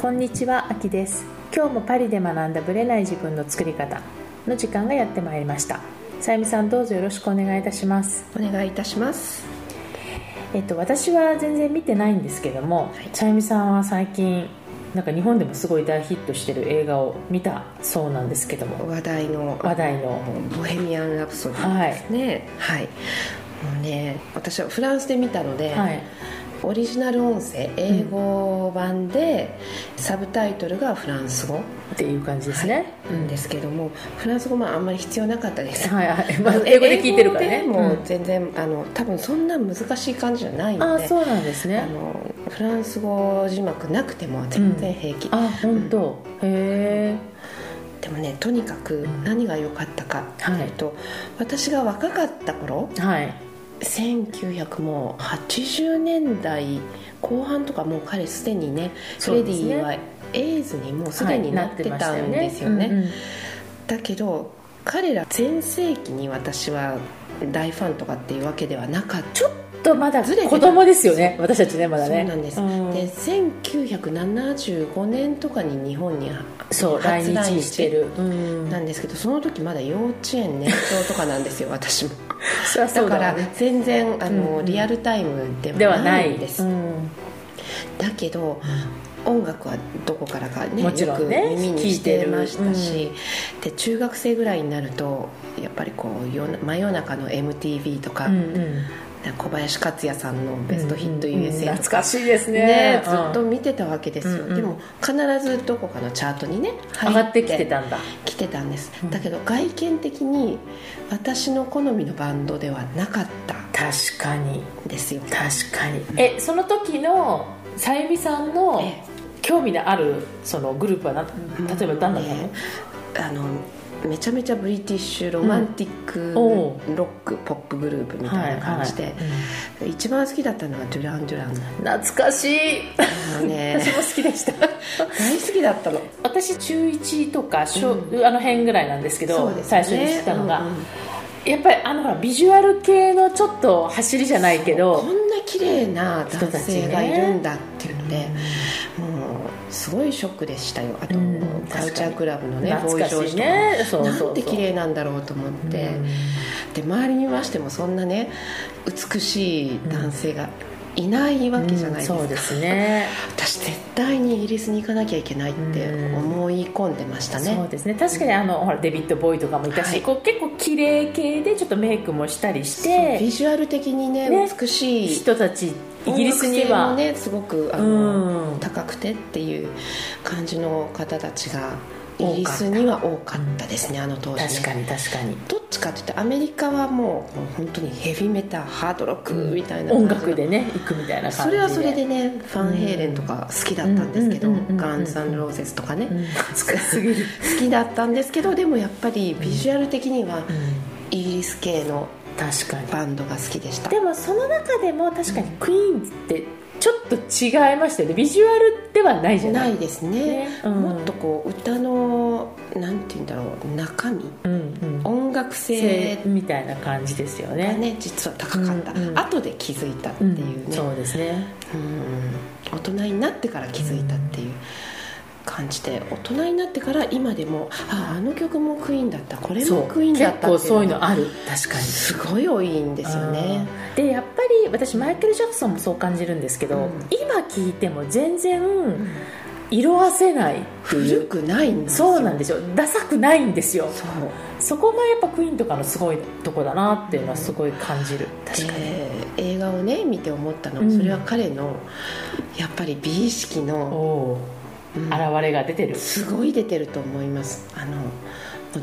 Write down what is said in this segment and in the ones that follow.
こんにちは、あきです。今日もパリで学んだブレない自分の作り方の時間がやってまいりました。さゆみさんどうぞよろしくお願いいたします。お願いいたします。えっと私は全然見てないんですけども、はい。さゆみさんは最近なんか日本でもすごい大ヒットしてる映画を見たそうなんですけども話題の話題の。ボヘミアン・ラプソディですね。はい、もうね私はフランスで見たので、はいオリジナル音声英語版で、サブタイトルがフランス語っていう感じですね、なんですけどもフランス語もあんまり必要なかったです。はいはい、まあ、英語で聞いてるからね。もうん。全然、あの多分そんな難しい感じじゃないのであそうなんですね。あのフランス語字幕なくても全然平気、あ本当、へえ。でもねとにかく何が良かったかというと、私が若かった頃はい1980年代後半とかもう彼すでにねフレディはエイズにもうすでになってたんですよね,、はいよねうんうん。だけど彼ら全盛期に私は大ファンとかっていうわけではなかった。ちょっとまだ子供ですよね。私たちねまだね。そうなんです、ん。で1975年とかに日本にそう来日してる、うん。なんですけどその時まだ幼稚園年長とかなんですよ私もそりゃそうだから全然あの、うん。うんリアルタイムでではないです、うん。だけど音楽はどこからかねねよく耳にしてました聞いし、で中学生ぐらいになるとやっぱりこう夜な真夜中の MTV とか、うんうん小林克也さんの「ベストヒット USA」とか、懐かしいですねずっと見てたわけですよ、でも必ずどこかのチャートにね上がってきてたんだ。来てたんです、うん。だけど外見的に私の好みのバンドではなかった。確かに。んですよ。確かに。えその時のさゆみさんのえ興味のあるそのグループはな例えば何だったの、ねあのめちゃめちゃブリティッシュロマンティックおロックポップグループみたいな感じで、一番好きだったのがデュラン・デュラン。うん懐かしい。あのね。私も好きでした。大好きだったの。私中1とか小、あの辺ぐらいなんですけどそうです最初に知ったのが、うんうん。やっぱりあのほらビジュアル系のちょっと走りじゃないけこどんな綺麗な男性がいるんだっていうので、すごいショックでしたよ。あと、うんカルチャークラブのねボーイジョージねとかそうそうそう。なんて綺麗なんだろうと思って、うん。で周りにいましてもそんなね美しい男性がいないわけじゃないですか、そうですね。私絶対にイギリスに行かなきゃいけないって思い込んでましたね、そうですね。確かにあのほらデビッド・ボウイとかもいたし、はい。こう結構綺麗系でちょっとメイクもしたりしてビジュアル的にねね美しい人たちイギリスには、ねすごくあの、うん。高くてっていう感じの方たちがイギリスには多かったですね、あの当時ね。確かに確かに。どっちかっていうとアメリカはもうもう本当にヘビメタハードロックみたいな感じの。音楽でね行くみたいな感じで。それはそれでねヴァン・ヘイレンとか好きだったんですけどうんうんうんうん。ガンズ・アンド・ローゼズとかね。好きだったんですけどでもやっぱりビジュアル的にはイギリス系の確かに。バンドが好きでした。でもその中でも確かにクイーンズってちょっと違いましたよね。ビジュアルではないじゃなないいですね。ねうん。もっとこう歌のなんて言うんだろう中身。うんうん。音楽性性みたいな感じですよがねね実は高かった、うんうん後で気づいたっていうね、うん。そうですね。うん大人になってから気づいたっていう感じで大人になってから今でもああの曲もクイーンだったこれもクイーンだったって結構そういうがのある。確かに。すごい多いんですよね。でやっぱり私マイケル・ジャクソンもそう感じるんですけど、うん。今聴いても全然色あせない古う。くないんですよ。そうなんですよ。ダサくないんですよ。そこがやっぱクイーンとかのすごいとこだなっていうのはすごい感じる。確かに。で映画をね見て思ったのうん。はそれは彼のやっぱり美意識おの、現れが出てる。すごい出てると思います。あの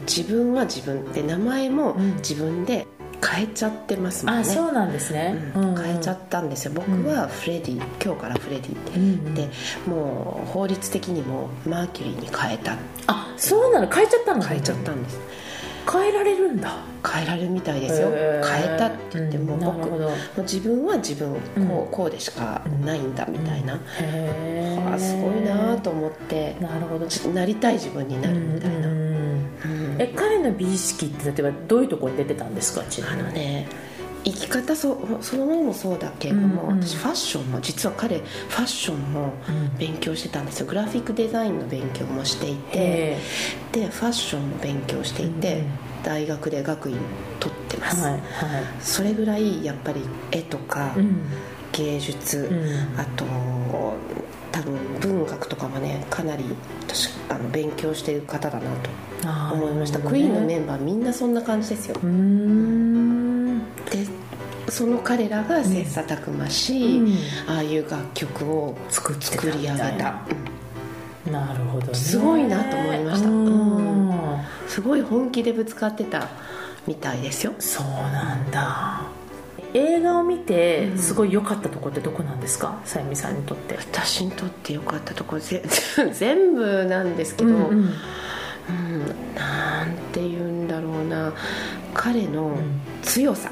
自分は自分で名前もうん。自分で変えちゃってますもんね、あそうなんですね、うん。うん。変えちゃったんですよ。僕はフレディ、今日からフレディって、うん。でもう法律的にもマーキュリーに変えた。あそうなの。変えちゃったの？変えちゃったんです変えられるんだ。変えられるみたいですよ。変えたって言ってもうん僕、もう自分は自分うんこうこうでしかないんだみたいな、へえあすごいなと思ってなるほど。なりたい自分になるみたいな、うん。うん。え彼の美意識って例えばどういうところに出てたんですかあのね生き方そそのものもそうだけれども、うんうん。私ファッションも実は彼ファッションも勉強してたんですよ。グラフィックデザインの勉強もしていてへでファッションも勉強していて、うんうん。大学で学位取ってます、はいはい。それぐらいやっぱり絵とかうん。芸術、うん。あと多分文学とかもねかなり私あの勉強している方だなと思いました、ね。クイーンのメンバーみんなそんな感じですよその彼らが切磋琢磨し、うん。ああいう楽曲を作り上げみたな。なるほどね。すごいなと思いました。うん。うん。すごい本気でぶつかってたみたいですよ。そうなんだ。映画を見てすごい良かったところってどこなんですか？さゆみさんにとって。私にとって良かったところぜ 全部なんですけど、うんうん。うん。なんて言うんだろうな。彼のん。強さ、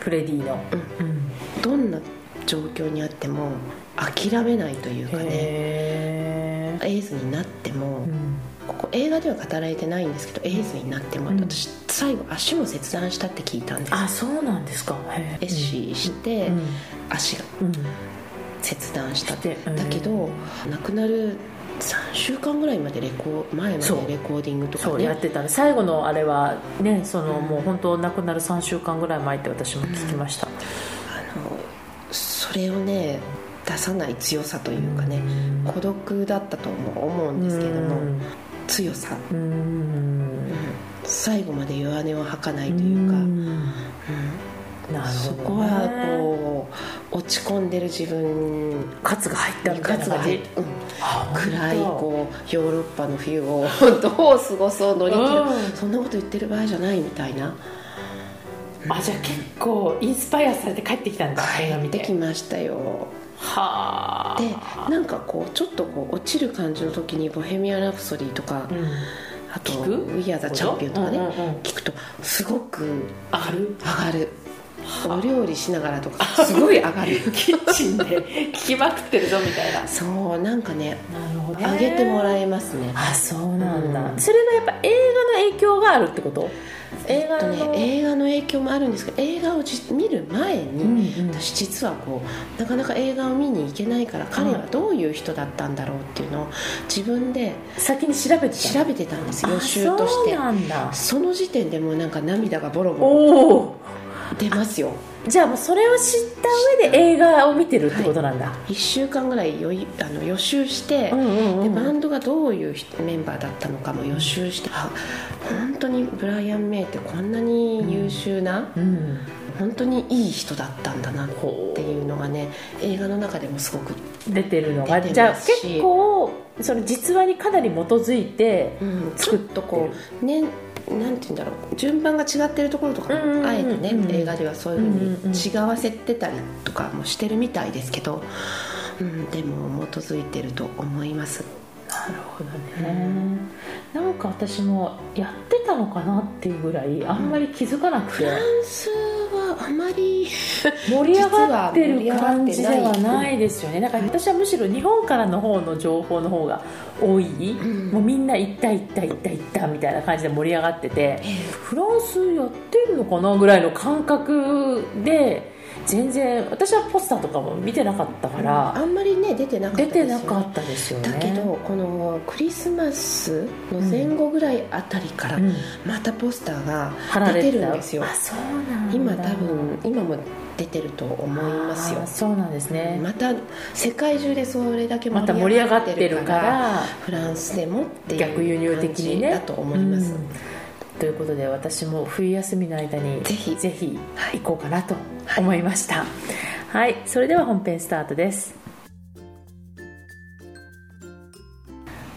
フレディの、うんどんな状況にあっても諦めないというかね。エイズになっても、うん。ここ映画では語られてないんですけどエイズになっても、うん。私最後足も切断したって聞いたんですあそうなんですか。へ壊死して、うん。足が。うん切断したうんだけど亡くなる3週間ぐらいまでレコ前までレコーディングとかそうやっねてたね最後のあれはねそのもう本当亡くなる3週間ぐらい前って私も聞きました、あのそれをね出さない強さというかね、うん孤独だったとも思うんですけども、強さ、うん。うん。最後まで弱音を吐かないというか、うん落ち込んでる自分カツが入ったみたいな。うん。あ暗い本こうヨーロッパの冬をどう過ごそう乗り切る、うん。そんなこと言ってる場合じゃないみたいな。当あじゃあ結構インスパイアされて帰ってきたんだ映画見帰っててきましたよ。はあ。でなんかこうちょっとこう落ちる感じの時に「ボヘミアン・ラプソディ」とか、うん。あと聞く「We Are the Champion」とかね、うんうんうん聞くとすごく上がる。上がるお料理しながらとかすごい上がる。キッチンで聞きまくってるぞみたいな。そうなんかねなるほど上げてもらええますね。あそうなんだ、うん。それはやっぱ映画の影響があるってこと？映画の、えっとね、映画の影響もあるんですけど映画をじ見る前に、うんうん。私実はこうなかなか映画を見に行けないから彼はどういう人だったんだろうっていうのを自分で先に調べてた調べてたんですあ予習として。そうなんだ。その時点でもうなんか涙がボロボロ出ますよ。じゃあもうそれを知った上で映画を見てるってことなんだ、1週間ぐらいよいあの予習して、うんうんうんでバンドがどういう人メンバーだったのかも予習して、あ本当にブライアン・メイってこんなに優秀な、うん。本当にいい人だったんだなっていうのがね映画の中でもすごく、出てるのがじゃあ結構その実話にかなり基づいて作っょってとこうねなんて言うんだろう順番が違ってるところとかもあえてね映画ではそういうふうに違わせてたりとかもしてるみたいですけど、うん、でも基づいてると思いますなるほどね、なんか私もやってたのかなっていうぐらいあんまり気づかなくて、フランスはあまり 盛り上がってる感じではないですよね。なんか私はむしろ日本からの方の情報の方が多い、ん。もうみんな行った行った行った行ったみたいな感じで盛り上がっててフランスやってるのかなぐらいの感覚で全然私はポスターとかも見てなかったから、あんまりね出てなかった出ですよてなかったですよね。だけどこのクリスマスの前後ぐらいあたりからうん。またポスターが出てるんですよ。あそうなんだ。今多分今も出てると思いますよ。そうなんですね。また世界中でそれだけまた盛り上がってるからフランスでもっていう逆輸入的にだと思います、うんということで私も冬休みの間にぜひ。ぜひ行こうかなと思いました。はい、それでは本編スタートです。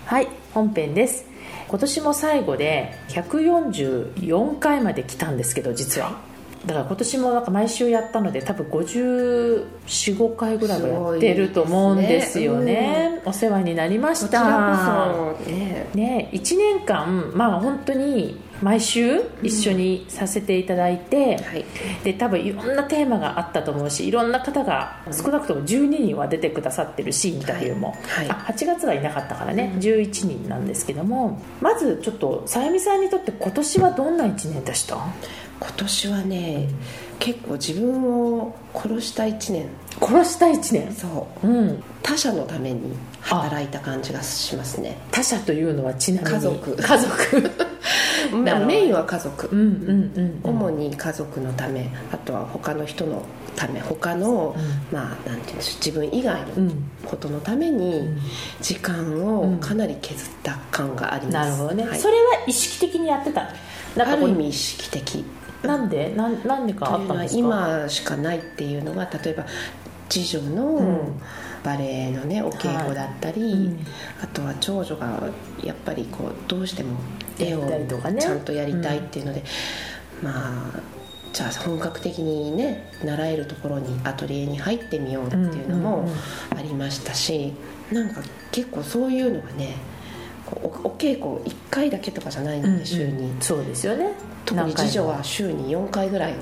はい。本編です。今年も最後で144回まで来たんですけど実は。だから今年もなんか毎週やったので多分545回ぐらいはやってると思うんですよね。お世話になりました。こちらこそ。ねね、1年間、まあ、本当に毎週一緒にさせていただいて、はい。で多分いろんなテーマがあったと思うしいろんな方が少なくとも12人は出てくださってるしインタビューも、はい。あ8月はいなかったからね、11人なんですけどもまずちょっとさゆみさんにとって今年はどんな1年でした？今年はね、結構自分を殺した1年。殺した1年？そう。うん。他者のために働いた感じがしますね。他者というのはちなみに。家族。家族 なるほどメインは家族、うんうんうんうん。主に家族のためあとは他の人のため他の、まあなんていうんでしょう自分以外のうん。ことのために時間をかなり削った感があります、なるほどね、はい。それは意識的にやってた？なんかこる意味意識的。なんで？なんなんでかあったんですか？今しかないっていうのが例えば次女のん。バレエのねお稽古だったり、うん。あとは長女がやっぱりこうどうしても絵をちゃんとやりたいっていうので、まあじゃあ本格的にね習えるところにアトリエに入ってみようっていうのうんうんもうん。ありましたし、なんか結構そういうのがねおお稽古1回だけとかじゃないので週に、うんそうですよね。特に次女はは週に4回ぐらい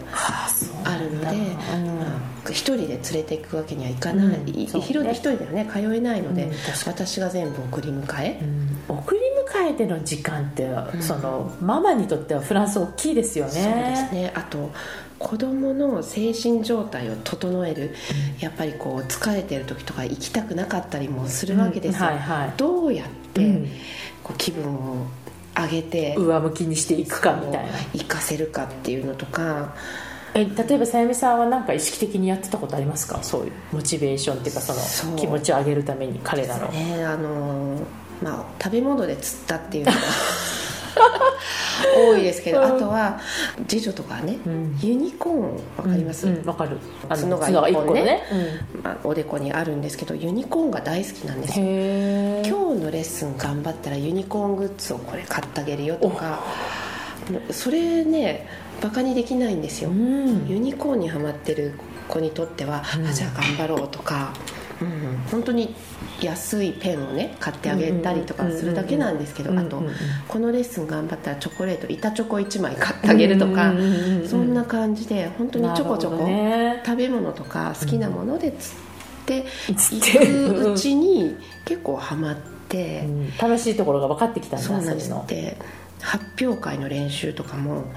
あるので、うん。まあ一人で連れていくわけにはいかない、うんね。人ではね通えないので、うん私が全部送り迎え、うん。送り迎えての時間って、そのママにとってはフランス大きいですよね。そうですね。あと子供の精神状態を整える、やっぱりこう疲れてる時とか行きたくなかったりもするわけですよ、うん。はいはい。どうやって、うん。こう気分を上げて上向きにしていくかみたいな。活かせるかっていうのとか。え例えばさゆみさんは何か意識的にやってたことありますか？そういうモチベーションっていうかその気持ちを上げるために彼らの、ね。あのまあ食べ物で釣ったっていうのが 多いですけど、うん。あとは次女とかね、ん。ユニコーンわかります、うんうんわかる。あ角が角が一本ね。ねまあ、おでこにあるんですけどユニコーンが大好きなんですよ。今日のレッスン頑張ったらユニコーングッズをこれ買ってあげるよとかそれねバカにできないんですよ、うん。ユニコーンにはまってる子にとっては、うん。あじゃあ頑張ろうとか、うん、本当に安いペンをね買ってあげたりとかするだけなんですけど、あと、このレッスン頑張ったらチョコレート板チョコ1枚買ってあげるとか、そんな感じで本当にちょこちょこ、食べ物とか好きなもので釣っていくうちに結構ハマって。うん。楽しいところが分かってきたんだそうなんですそういうの。で発表会の練習とかも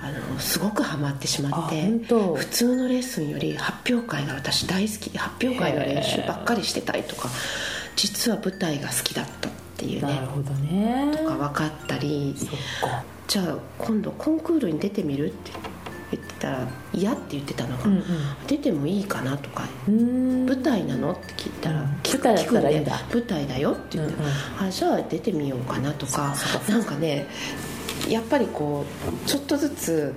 あのすごくハマってしまって普通のレッスンより発表会が私大好きで発表会の練習ばっかりしてたりとか実は舞台が好きだったっていうねなるほどね。とか分かったりじゃあ今度コンクールに出てみるって言ってたら嫌って言ってたのが、うん出てもいいかなとかうん。舞台なのって聞いたら、うん聞く舞台だったらいいん聞くだで舞台だよって言って、うんあじゃあ出てみようかなとかなんかねやっぱりこうちょっとずつ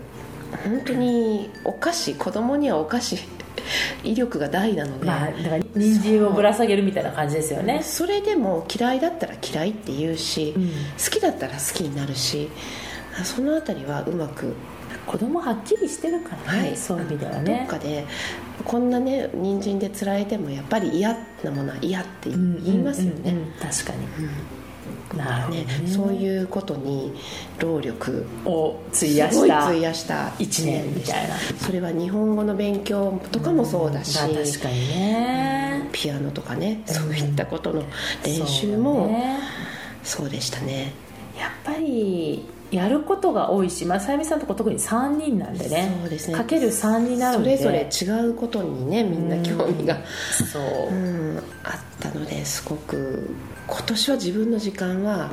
本当にお菓子子供にはお菓子威力が大なので、まあだから人参をぶら下げるみたいな感じですよね。それでも嫌いだったら嫌いって言うし、うん。好きだったら好きになるしそのあたりはうまく子供はっきりしてるからね、はい。そういう意味ではどっねかでこんなね人参でつられてもやっぱり嫌なものは嫌って言いますよね、うんうん。うん確かに、なるほどね。ねそういうことに労力を費やすごいした費やした一年みたいな。それは日本語の勉強とかもそうだし、まあ確かにね、ピアノとかねそういったことの練習もね。そうでしたね。やっぱりやることが多いし、まあ、さゆみさんとこ特に3人なんでねそうですね。かける3になるそんで。れぞれ違うことにねみんな興味が、そう、うん、あったのですごく今年は自分の時間は、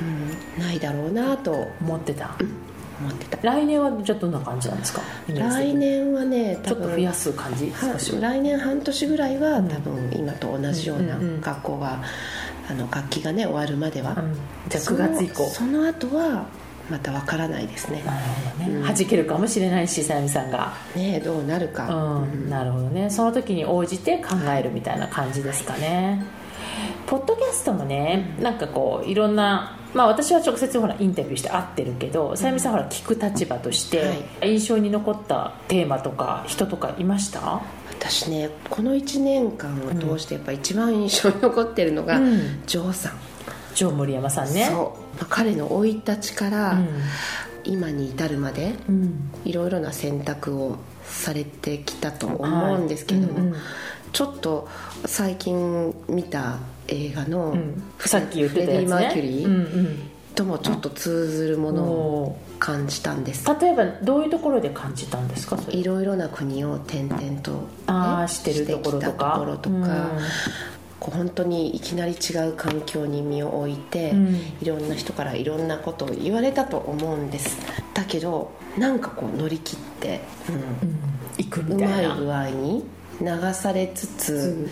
うん。ないだろうなと。思ってた、思ってた。来年はじゃあどんな感じなんですか？来年はねちょっと増やす感じ？来年半年ぐらいは多分今と同じようなうんうんうん。学校があの学期がね終わるまでは、うん。じゃあ9月以降。そのその後はまたわからないですね。なるほどね、うん。弾けるかもしれないしさゆみさんが。ねどうなるか、うん、なるほどね。その時に応じて考えるみたいな感じですかね、ポッドキャストもねなんかこういろんなまあ私は直接ほらインタビューして会ってるけどさゆみさんほら聞く立場として印象に残ったテーマとか人とかいました？私ねこの1年間を通してやっぱ一番印象に残ってるのが、うん。ジョーさん。ジョー森山さんね。そう、まあ彼の生い立ちからうん。今に至るまでうん。いろいろな選択をされてきたと思うんですけども、はいうんうん。ちょっと最近見た映画の、うん。さっき言ってたやつね。フレディ・マーキュリー、うんうん。ともちょっと通ずるものを感じたんです。例えばどういうところで感じたんですか？いろいろな国を転々と、ね、あしてるところとか。ところとか、うん、こう本当にいきなり違う環境に身を置いて、うん、いろんな人からいろんなことを言われたと思うんです。だけどなんかこう乗り切って、うん。うん、うまい具合に流されつつ、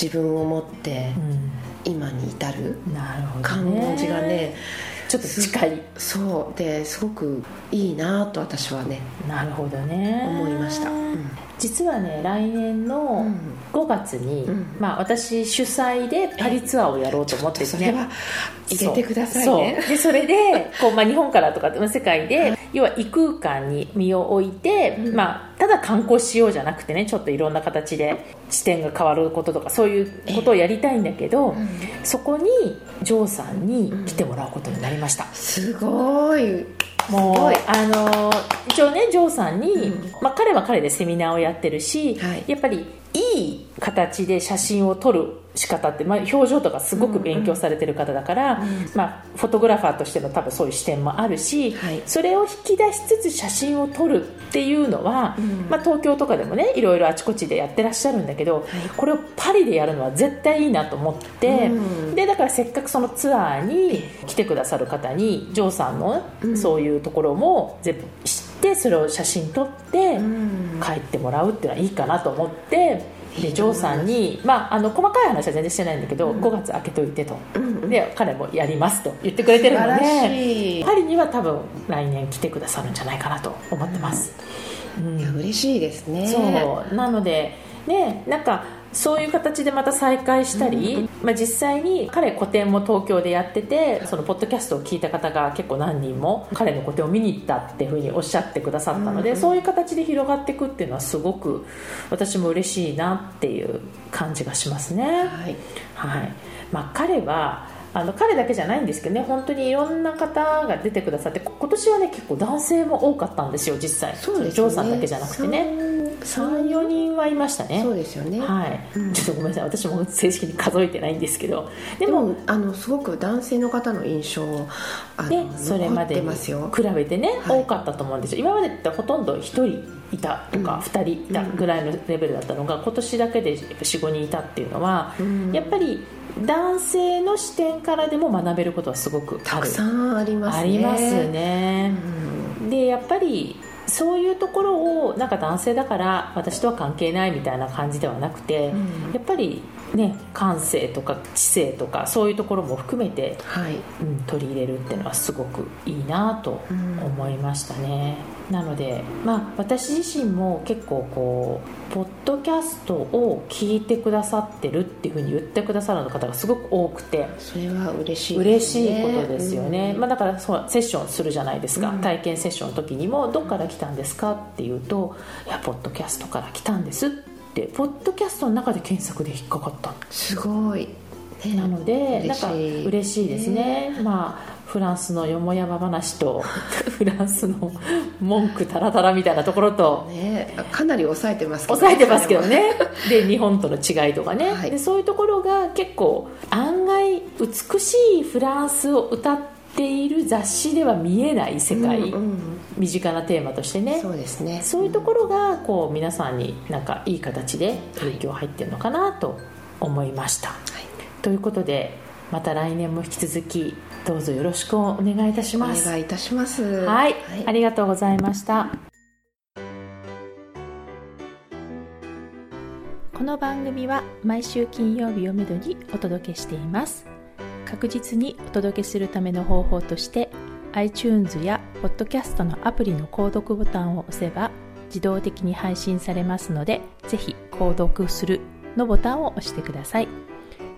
自分を持って今に至る感じがねちょっと近い。そう。ですごくいいなと私はねなるほどね。思いました、うん、実はね来年の5月に、うん、まあ、私主催でパリツアーをやろうと思ってて、ね、それは入れてくださいね。そでそれでこう、まあ、日本からとか世界で、要は異空間に身を置いて、うん、まあ、ただ観光しようじゃなくてねちょっといろんな形で視点が変わることとかそういうことをやりたいんだけど、そこにジョーさんに来てもらうことになりました、すごいもうあの一応ねジョーさんに、うん、まあ、彼は彼でセミナーをやってるし、はい、やっぱりいい形で写真を撮る仕方って、まあ、表情とかすごく勉強されてる方だから、うんうん、まあ、フォトグラファーとしての多分そういう視点もあるし、はい、それを引き出しつつ写真を撮るっていうのは、うん、まあ、東京とかでもねいろいろあちこちでやってらっしゃるんだけど、はい、これをパリでやるのは絶対いいなと思って、うん、でだからせっかくそのツアーに来てくださる方にジョーさんのそういうところも全部知ってそれを写真撮って帰ってもらうっていうのはいいかなと思って。でジョーさんに、まあ、あの細かい話は全然してないんだけど、うん、5月開けといてと、うん、で彼もやりますと言ってくれてるのでパリには多分来年来てくださるんじゃないかなと思ってます、うん、いや嬉しいですね。そう。なのでねなんかそういう形でまた再開したり、まあ、実際に彼個展も東京でやっててそのポッドキャストを聞いた方が結構何人も彼の個展を見に行ったっていうふうにおっしゃってくださったので、そういう形で広がっていくっていうのはすごく私も嬉しいなっていう感じがしますね。はい、はい。まあ、彼はあの彼だけじゃないんですけどね本当にいろんな方が出てくださって今年はね結構男性も多かったんですよ実際。そうですね。ジョーさんだけじゃなくてね。34人。はいましたね。そうですよね。はい、うん、ちょっとごめんなさい私も正式に数えてないんですけど。でもあのすごく男性の方の印象でそれまでに比べてね、はい、多かったと思うんですよ。今までってほとんど1人いたとか、2人いたぐらいのレベルだったのが、今年だけで45人いたっていうのは、やっぱり男性の視点からでも学べることはすごくたくさんありますね。ありますね。でやっぱりそういうところをなんか男性だから私とは関係ないみたいな感じではなくて、うん、やっぱりね感性とか知性とかそういうところも含めて、はい、うん、取り入れるっていうのはすごくいいなと思いましたね、うん、なのでまあ私自身も結構こうポッドキャストを聞いてくださってるっていうふうに言ってくださる方がすごく多くてそれは嬉しい、ね、嬉しいことですよね、うん、まあ、だからそうセッションするじゃないですか、体験セッションの時にも「どっから来たんですか?」って言うと「いやポッドキャストから来たんです」ってポッドキャストの中で検索で引っかかったすごい、ね、なのでなんか嬉しいですね、ね、まあフランスのよもやま話と フランスの文句たらたらみたいなところと、ね、かなり抑えてますけど、ね、抑えてますけどね。で日本との違いとかね、はい、でそういうところが結構案外美しいフランスを歌ってている雑誌では見えない世界、うんうん、身近なテーマとしてね。そうですね。そういうところがこう皆さんになんかいい形で影響入ってるのかなと思いました、はい、ということでまた来年も引き続きどうぞよろしくお願いいたします。お願いいたします。はい、はい、ありがとうございました。この番組は毎週金曜日をめどにお届けしています。確実にお届けするための方法として iTunes や Podcast のアプリの購読ボタンを押せば自動的に配信されますのでぜひ購読するのボタンを押してください